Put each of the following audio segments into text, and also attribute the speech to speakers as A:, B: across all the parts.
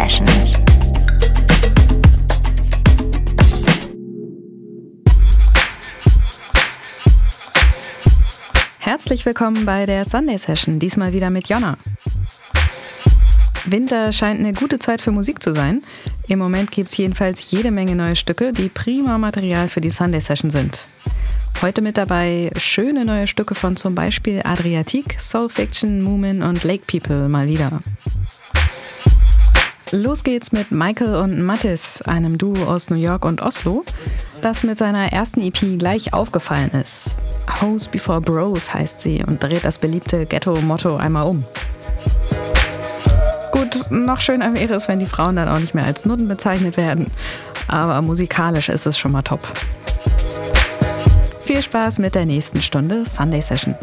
A: Session.
B: Herzlich willkommen bei der Sunday Session, diesmal wieder mit Jonna. Winter scheint eine gute Zeit für Musik zu sein. Im Moment gibt es jedenfalls jede Menge neue Stücke, die prima Material für die Sunday Session sind. Heute mit dabei schöne neue Stücke von zum Beispiel Adriatik, Soul Fiction, Moomin und Lake People mal wieder. Los geht's mit Michael und Mattis, einem Duo aus New York und Oslo, das mit seiner ersten EP gleich aufgefallen ist. Hoes Before Bros heißt sie und dreht das beliebte Ghetto-Motto einmal um. Gut, noch schöner wäre es, wenn die Frauen dann auch nicht mehr als Nutten bezeichnet werden, aber musikalisch ist es schon mal top. Viel Spaß mit der nächsten Stunde Sunday Session.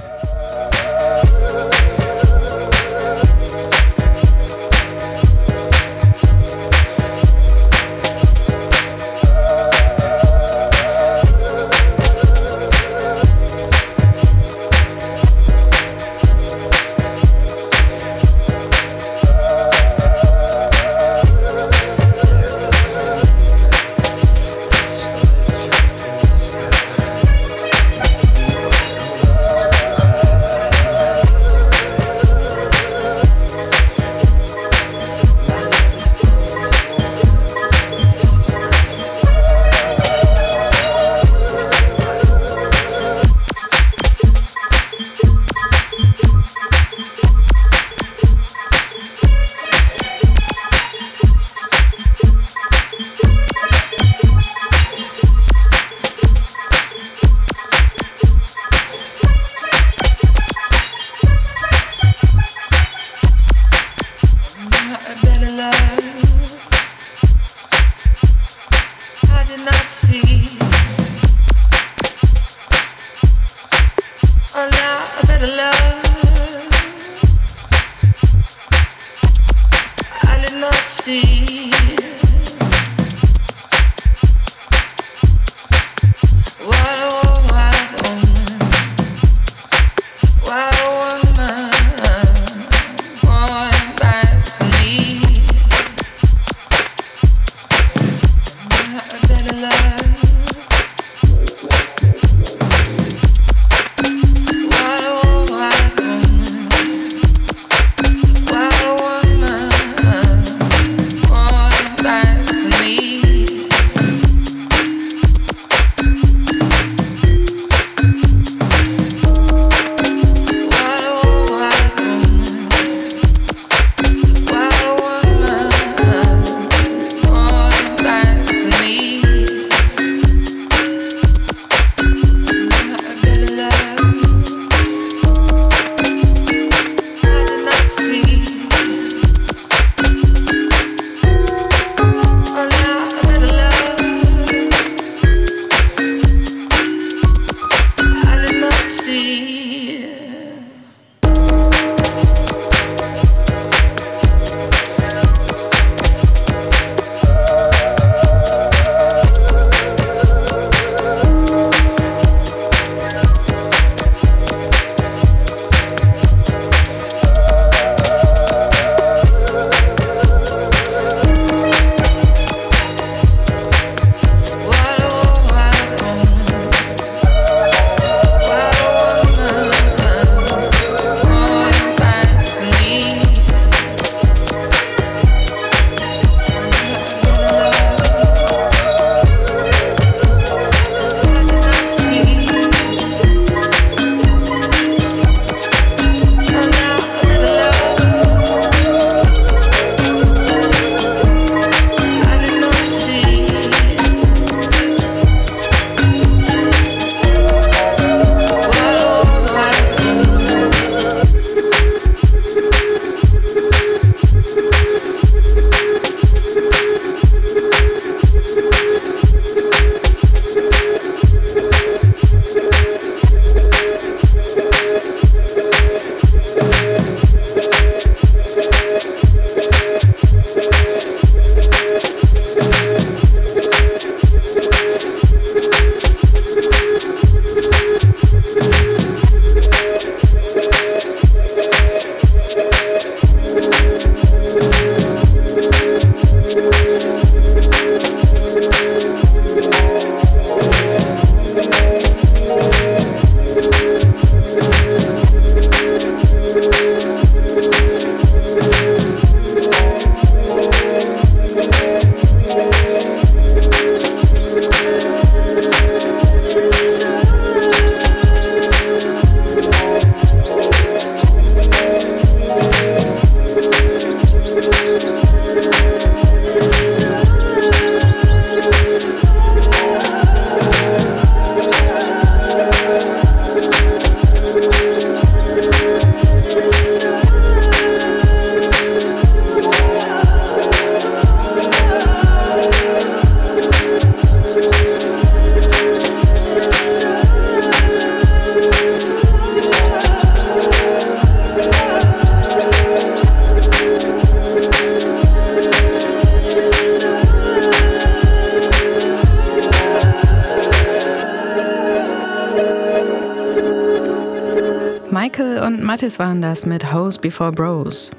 B: Mattis waren das mit Hoes Before Bros.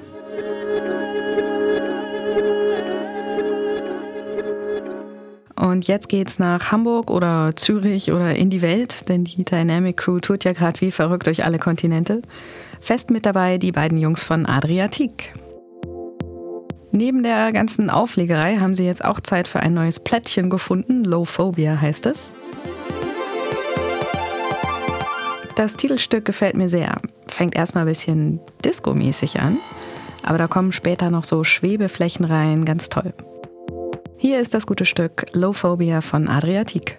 B: Und jetzt geht's nach Hamburg oder Zürich oder in die Welt, denn die Dynamic Crew tut ja gerade wie verrückt durch alle Kontinente. Fest mit dabei die beiden Jungs von Adriatik. Neben der ganzen Auflegerei haben sie jetzt auch Zeit für ein neues Plättchen gefunden. Low Phobia heißt es. Das Titelstück gefällt mir sehr. Fängt erstmal ein bisschen Disco-mäßig an, aber da kommen später noch so Schwebeflächen rein, ganz toll. Hier ist das gute Stück Low Phobia von Adriatik.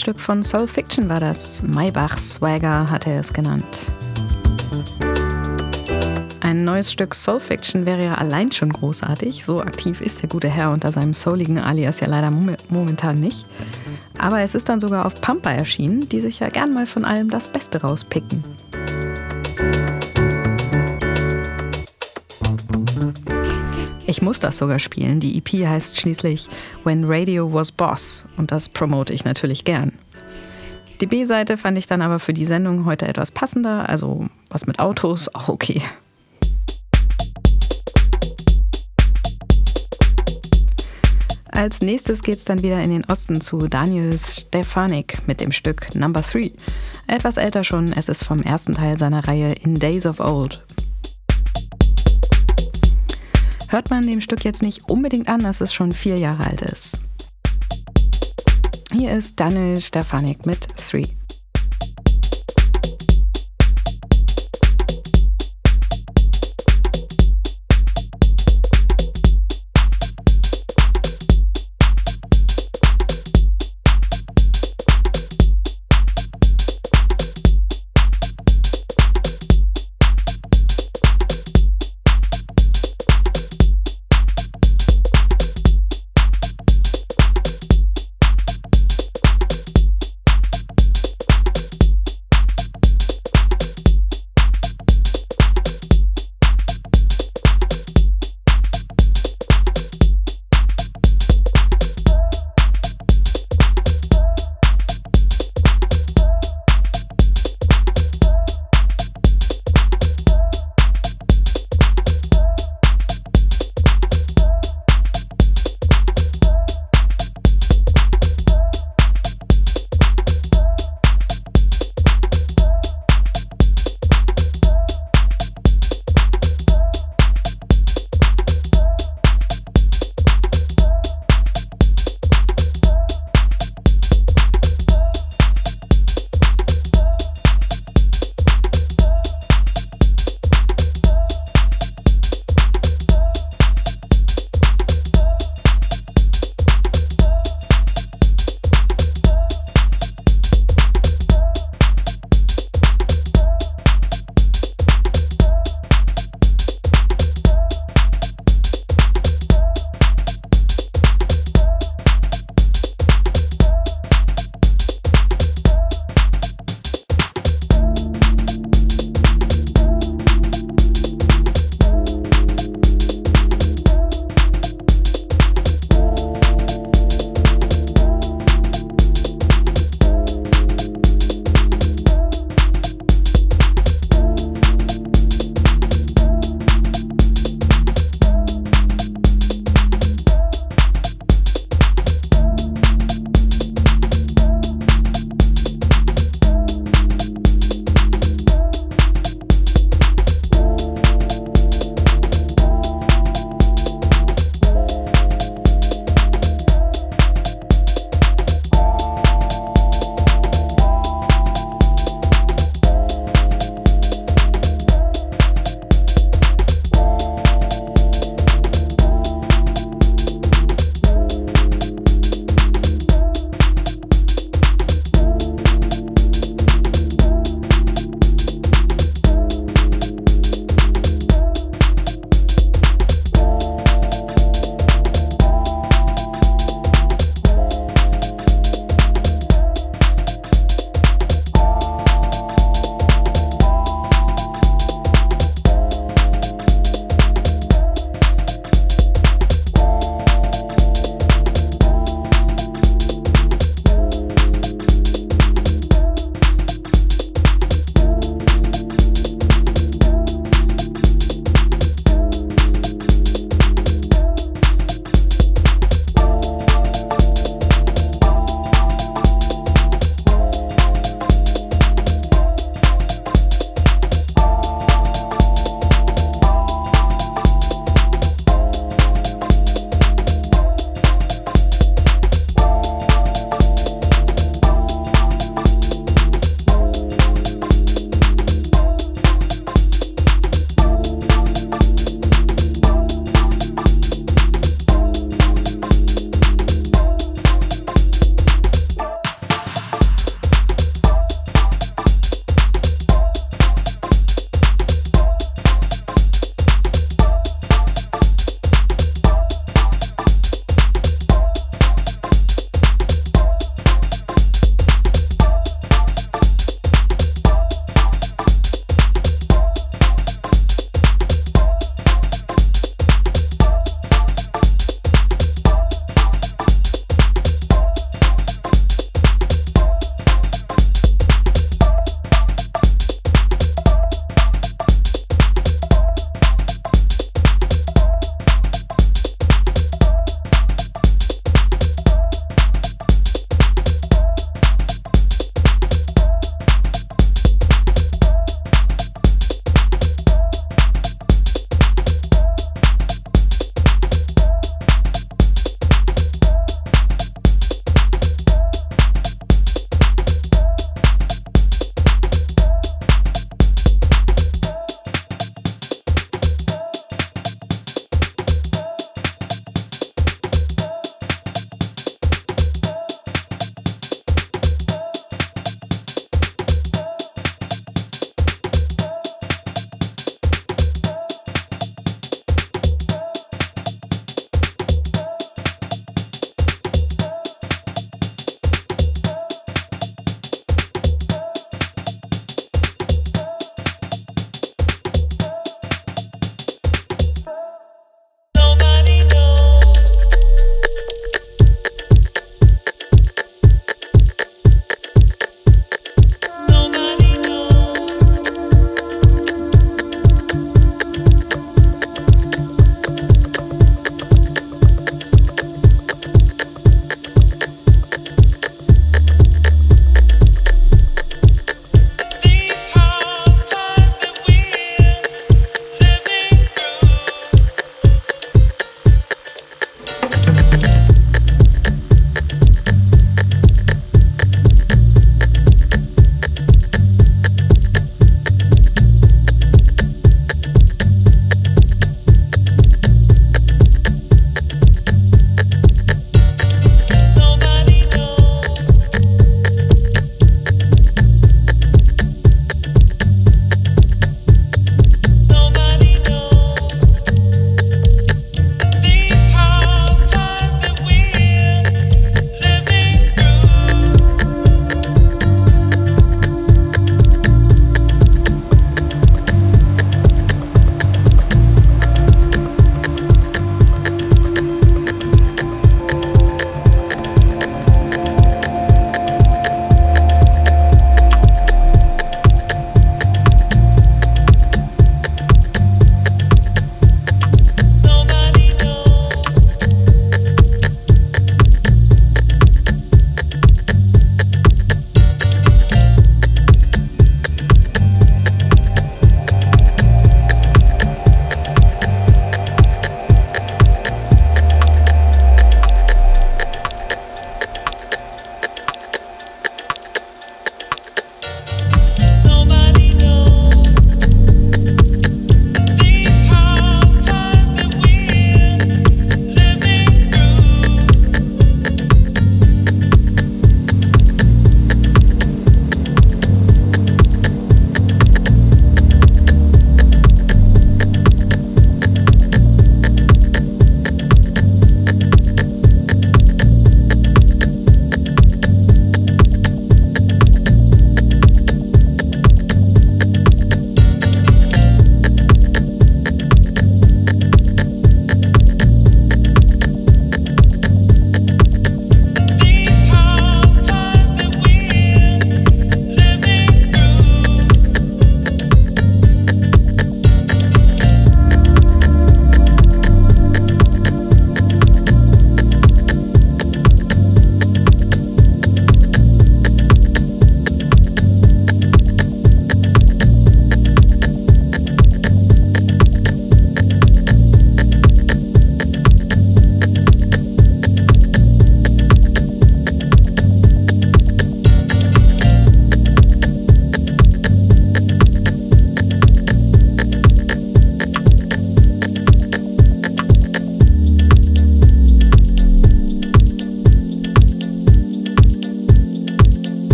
B: Stück von Soul Fiction war das. Maybach Swagger hat er es genannt. Ein neues Stück Soul Fiction wäre ja allein schon großartig. So aktiv ist der gute Herr unter seinem souligen Alias ja leider momentan nicht. Aber es ist dann sogar auf Pampa erschienen, die sich ja gern mal von allem das Beste rauspicken. Muss das sogar spielen. Die EP heißt schließlich When Radio Was Boss und das promote ich natürlich gern. Die B-Seite fand ich dann aber für die Sendung heute etwas passender, also was mit Autos, auch okay. Als nächstes geht's dann wieder in den Osten zu Daniel Stefanik mit dem Stück Number 3. Etwas älter schon, es ist vom ersten Teil seiner Reihe In Days of Old. Hört man dem Stück jetzt nicht unbedingt an, dass es schon vier Jahre alt ist. Hier ist Daniel Stefanik mit 3.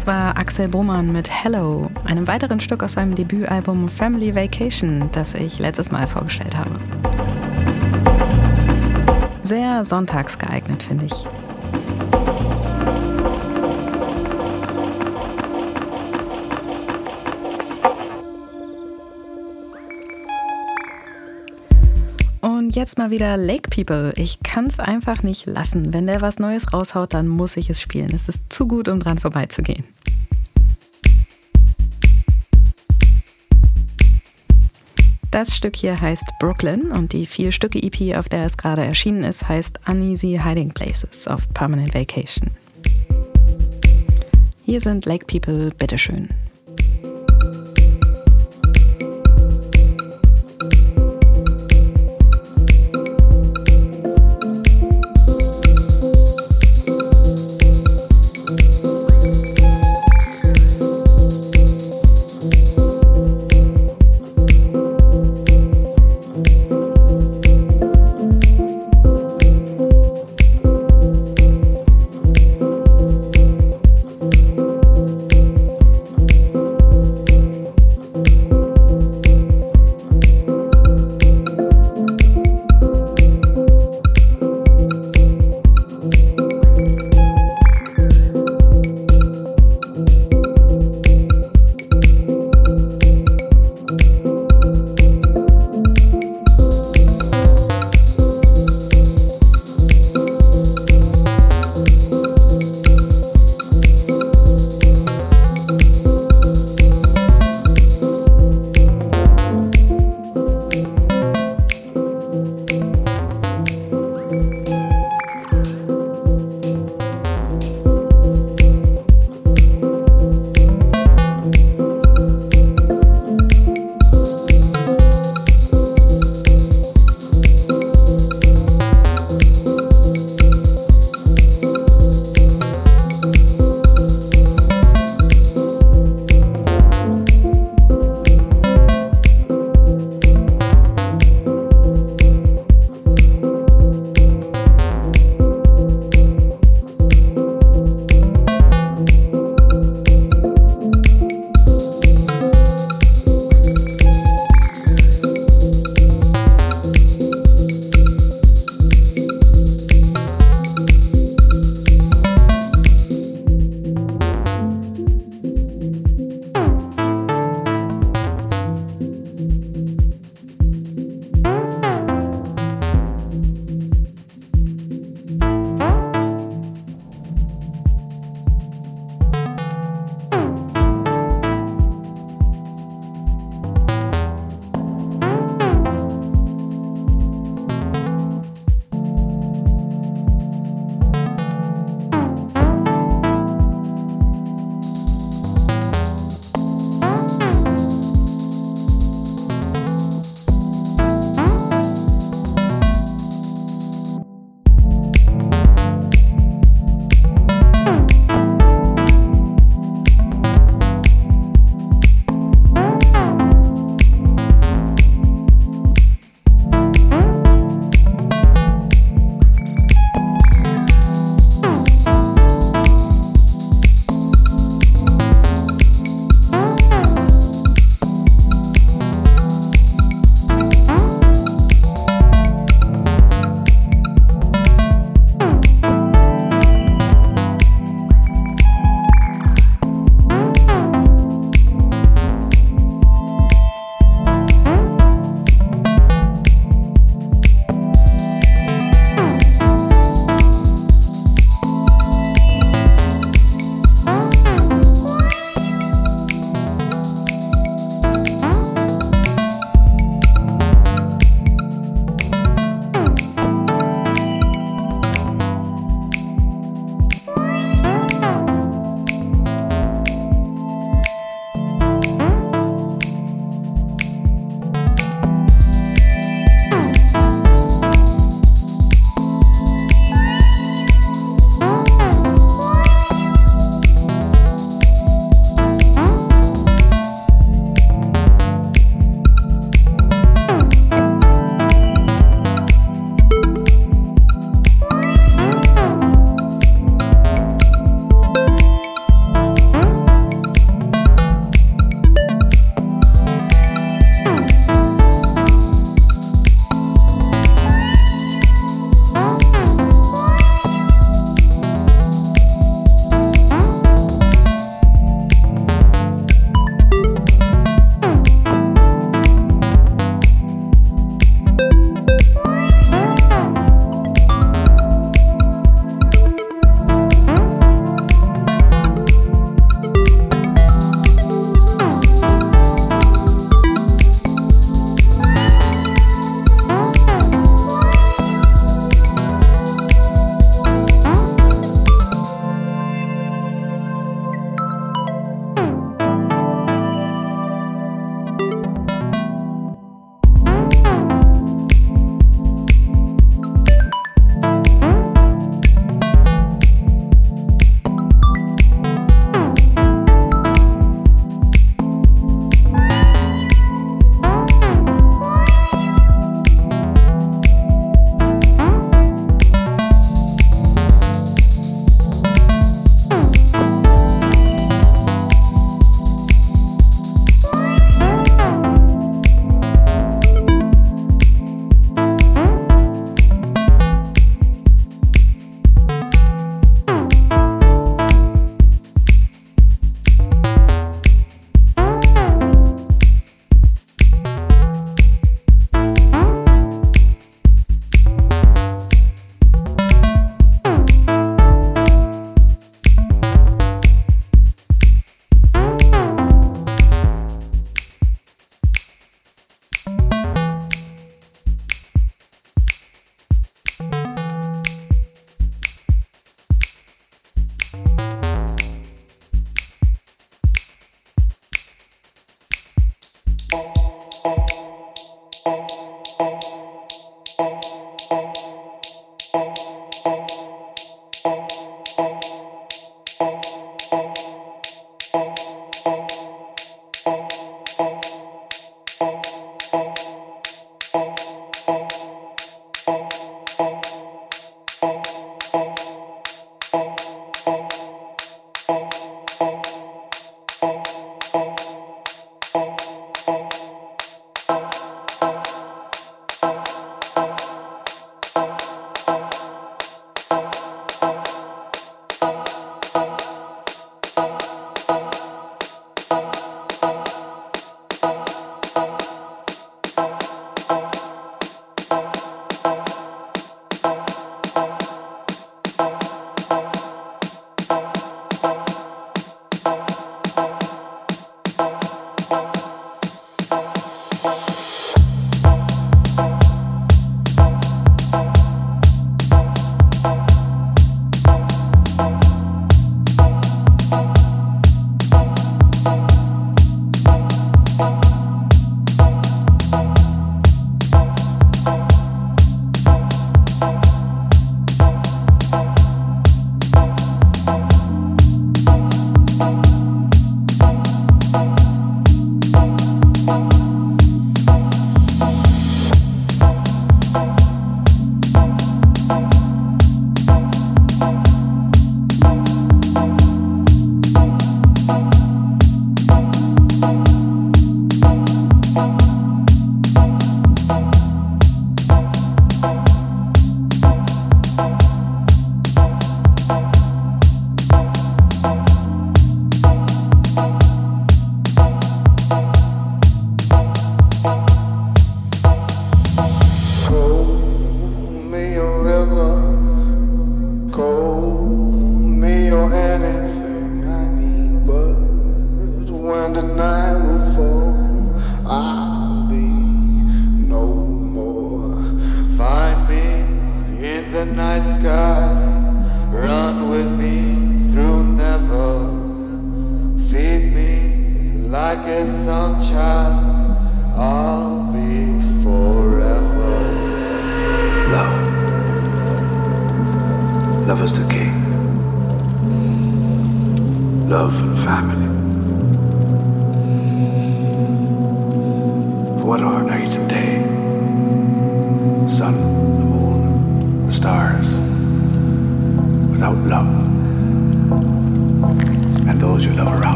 B: Das war Axel Bohmann mit Hello, einem weiteren Stück aus seinem Debütalbum Family Vacation, das ich letztes Mal vorgestellt habe. Sehr sonntags geeignet, finde ich. Und jetzt mal wieder Lake People. Ich kann es einfach nicht lassen. Wenn der was Neues raushaut, dann muss ich es spielen. Es ist zu gut, um dran vorbeizugehen. Das Stück hier heißt Brooklyn und die vier Stücke EP, auf der es gerade erschienen ist, heißt Uneasy Hiding Places of Permanent Vacation. Hier sind Lake People, bitteschön.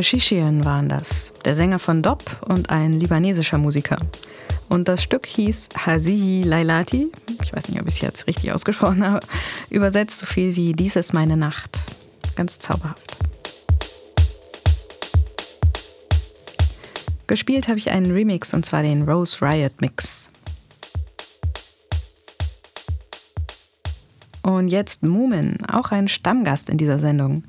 B: Keshishian waren das, der Sänger von Dop und ein libanesischer Musiker. Und das Stück hieß Hazihi Lailati, ich weiß nicht, ob ich es jetzt richtig ausgesprochen habe, übersetzt so viel wie Dies ist meine Nacht. Ganz zauberhaft. Gespielt habe ich einen Remix und zwar den Rose Riot Mix. Und jetzt Moomin, auch ein Stammgast in dieser Sendung.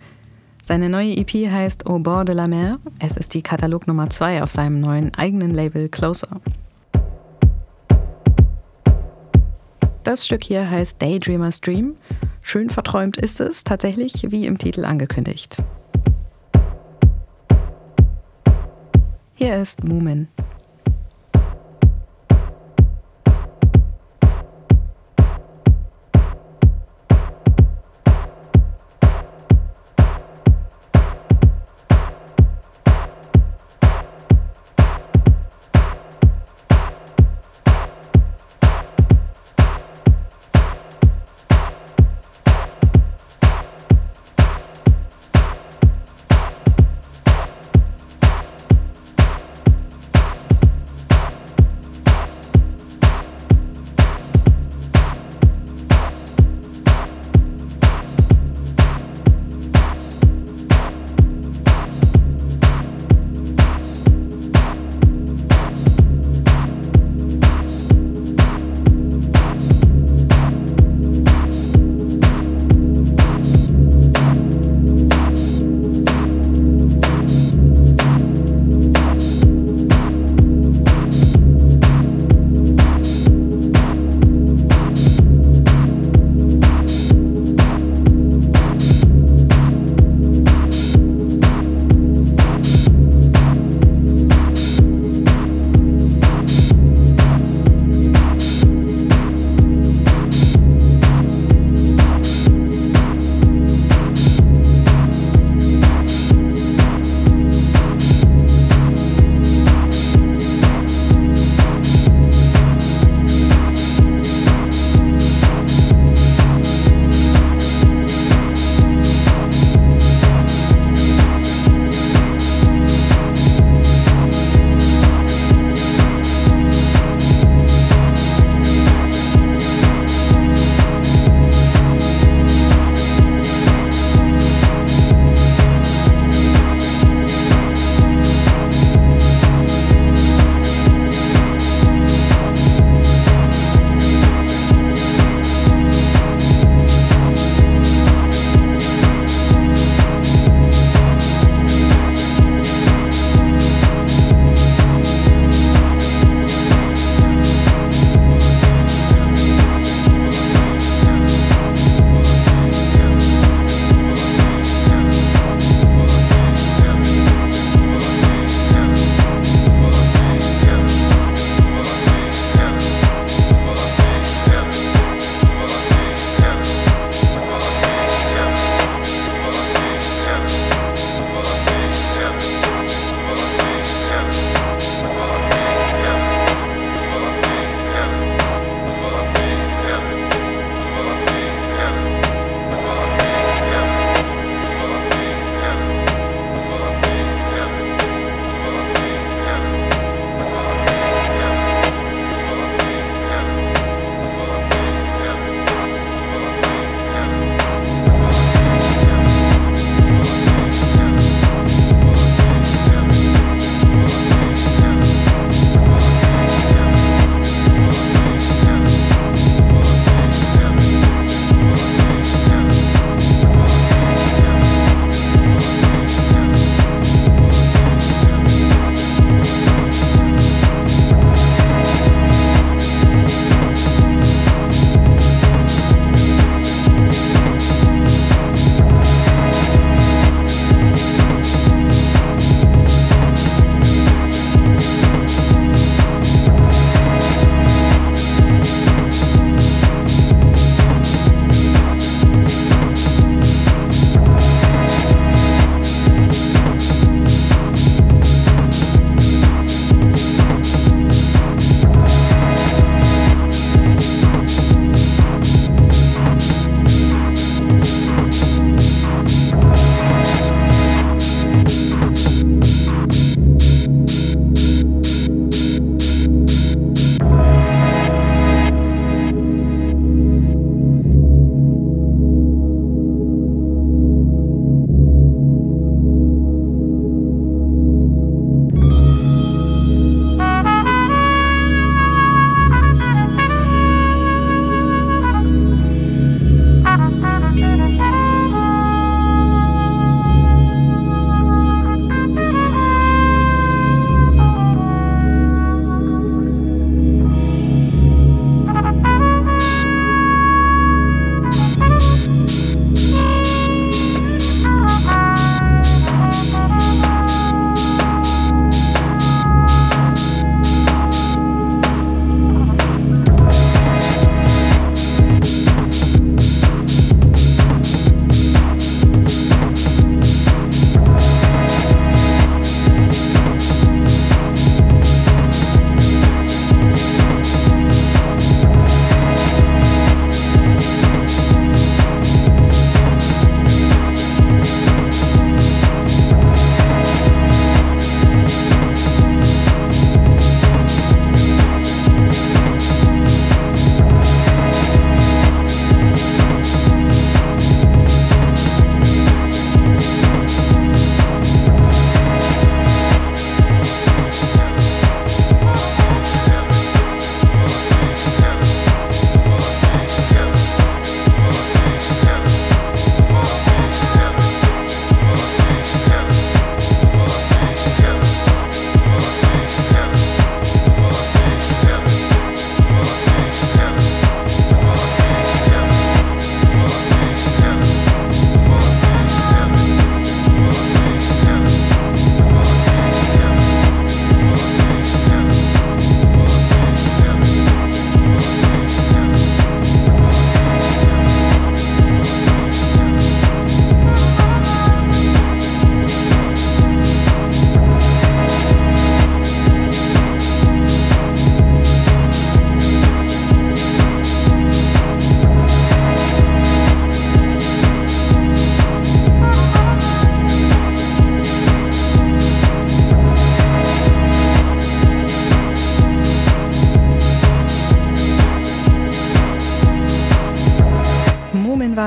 B: Seine neue EP heißt Au bord de la mer. Es ist die Katalog Nummer 2 auf seinem neuen eigenen Label Closer. Das Stück hier heißt Daydreamer Stream. Schön verträumt ist es tatsächlich, wie im Titel angekündigt. Hier ist Moomin.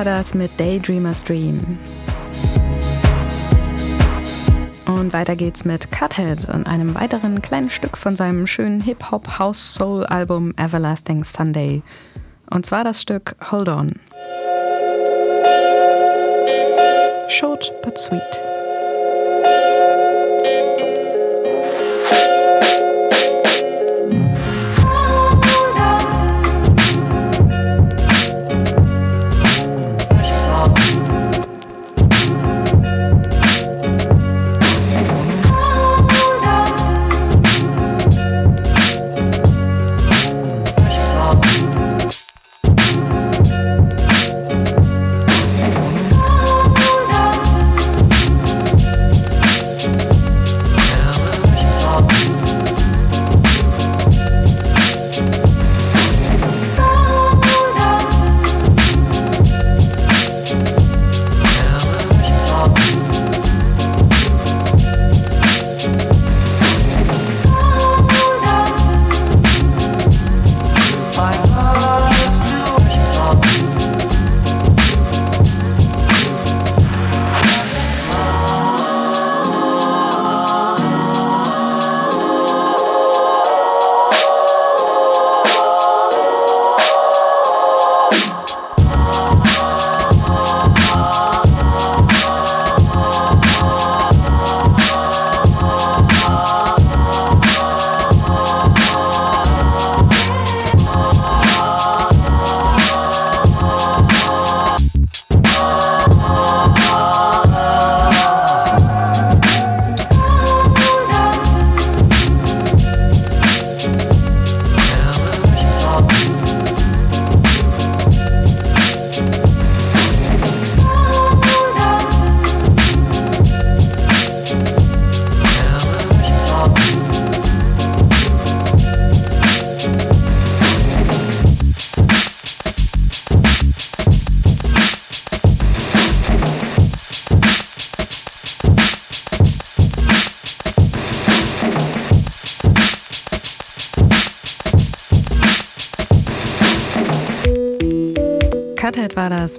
B: War das mit Daydreamer's Dream. Und weiter geht's mit Cuthead und einem weiteren kleinen Stück von seinem schönen Hip-Hop-House-Soul-Album Everlasting Sunday. Und zwar das Stück Hold On. Short but sweet.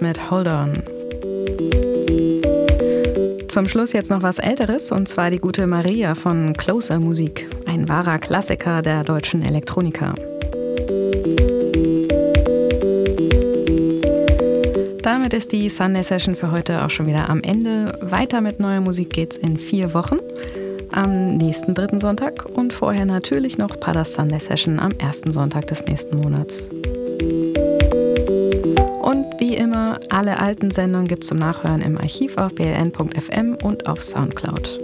B: Mit Hold On. Zum Schluss jetzt noch was Älteres, und zwar die gute Maria von Closer Musik, ein wahrer Klassiker der deutschen Elektronika. Damit ist die Sunday Session für heute auch schon wieder am Ende. Weiter mit neuer Musik geht's in vier Wochen. Am nächsten dritten Sonntag und vorher natürlich noch Padas Sunday Session am ersten Sonntag des nächsten Monats. Alle alten Sendungen gibt es zum Nachhören im Archiv auf bln.fm und auf Soundcloud.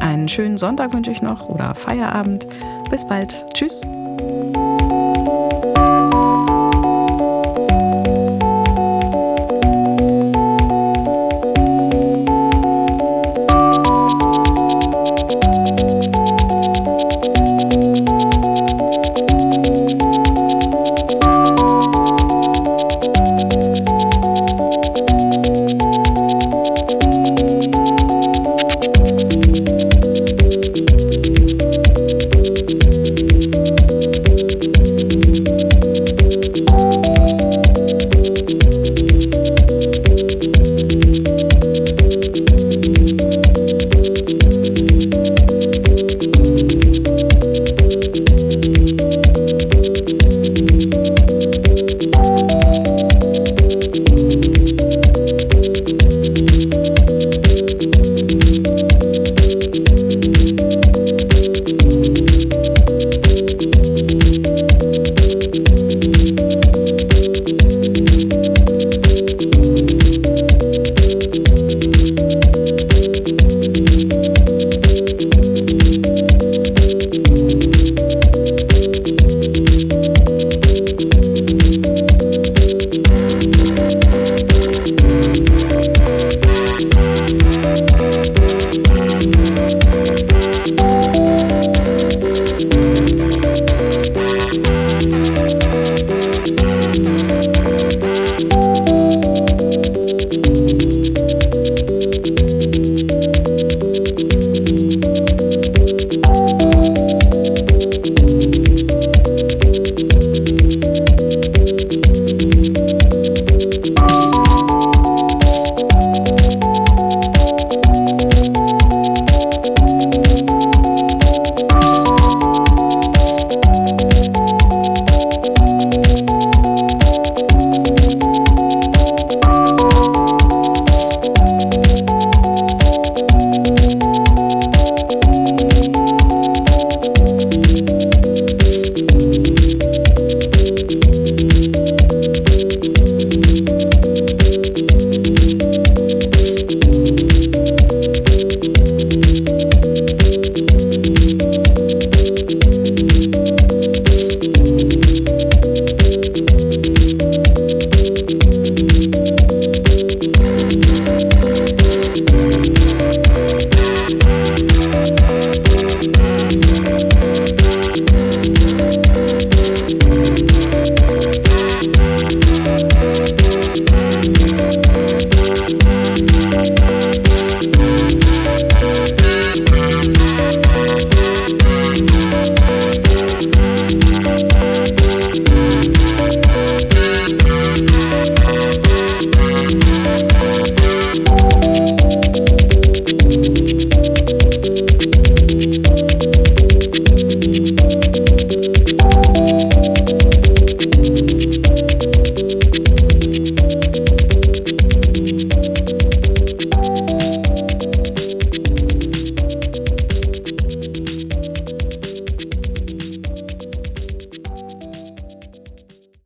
B: Einen schönen Sonntag wünsche ich noch oder Feierabend. Bis bald. Tschüss.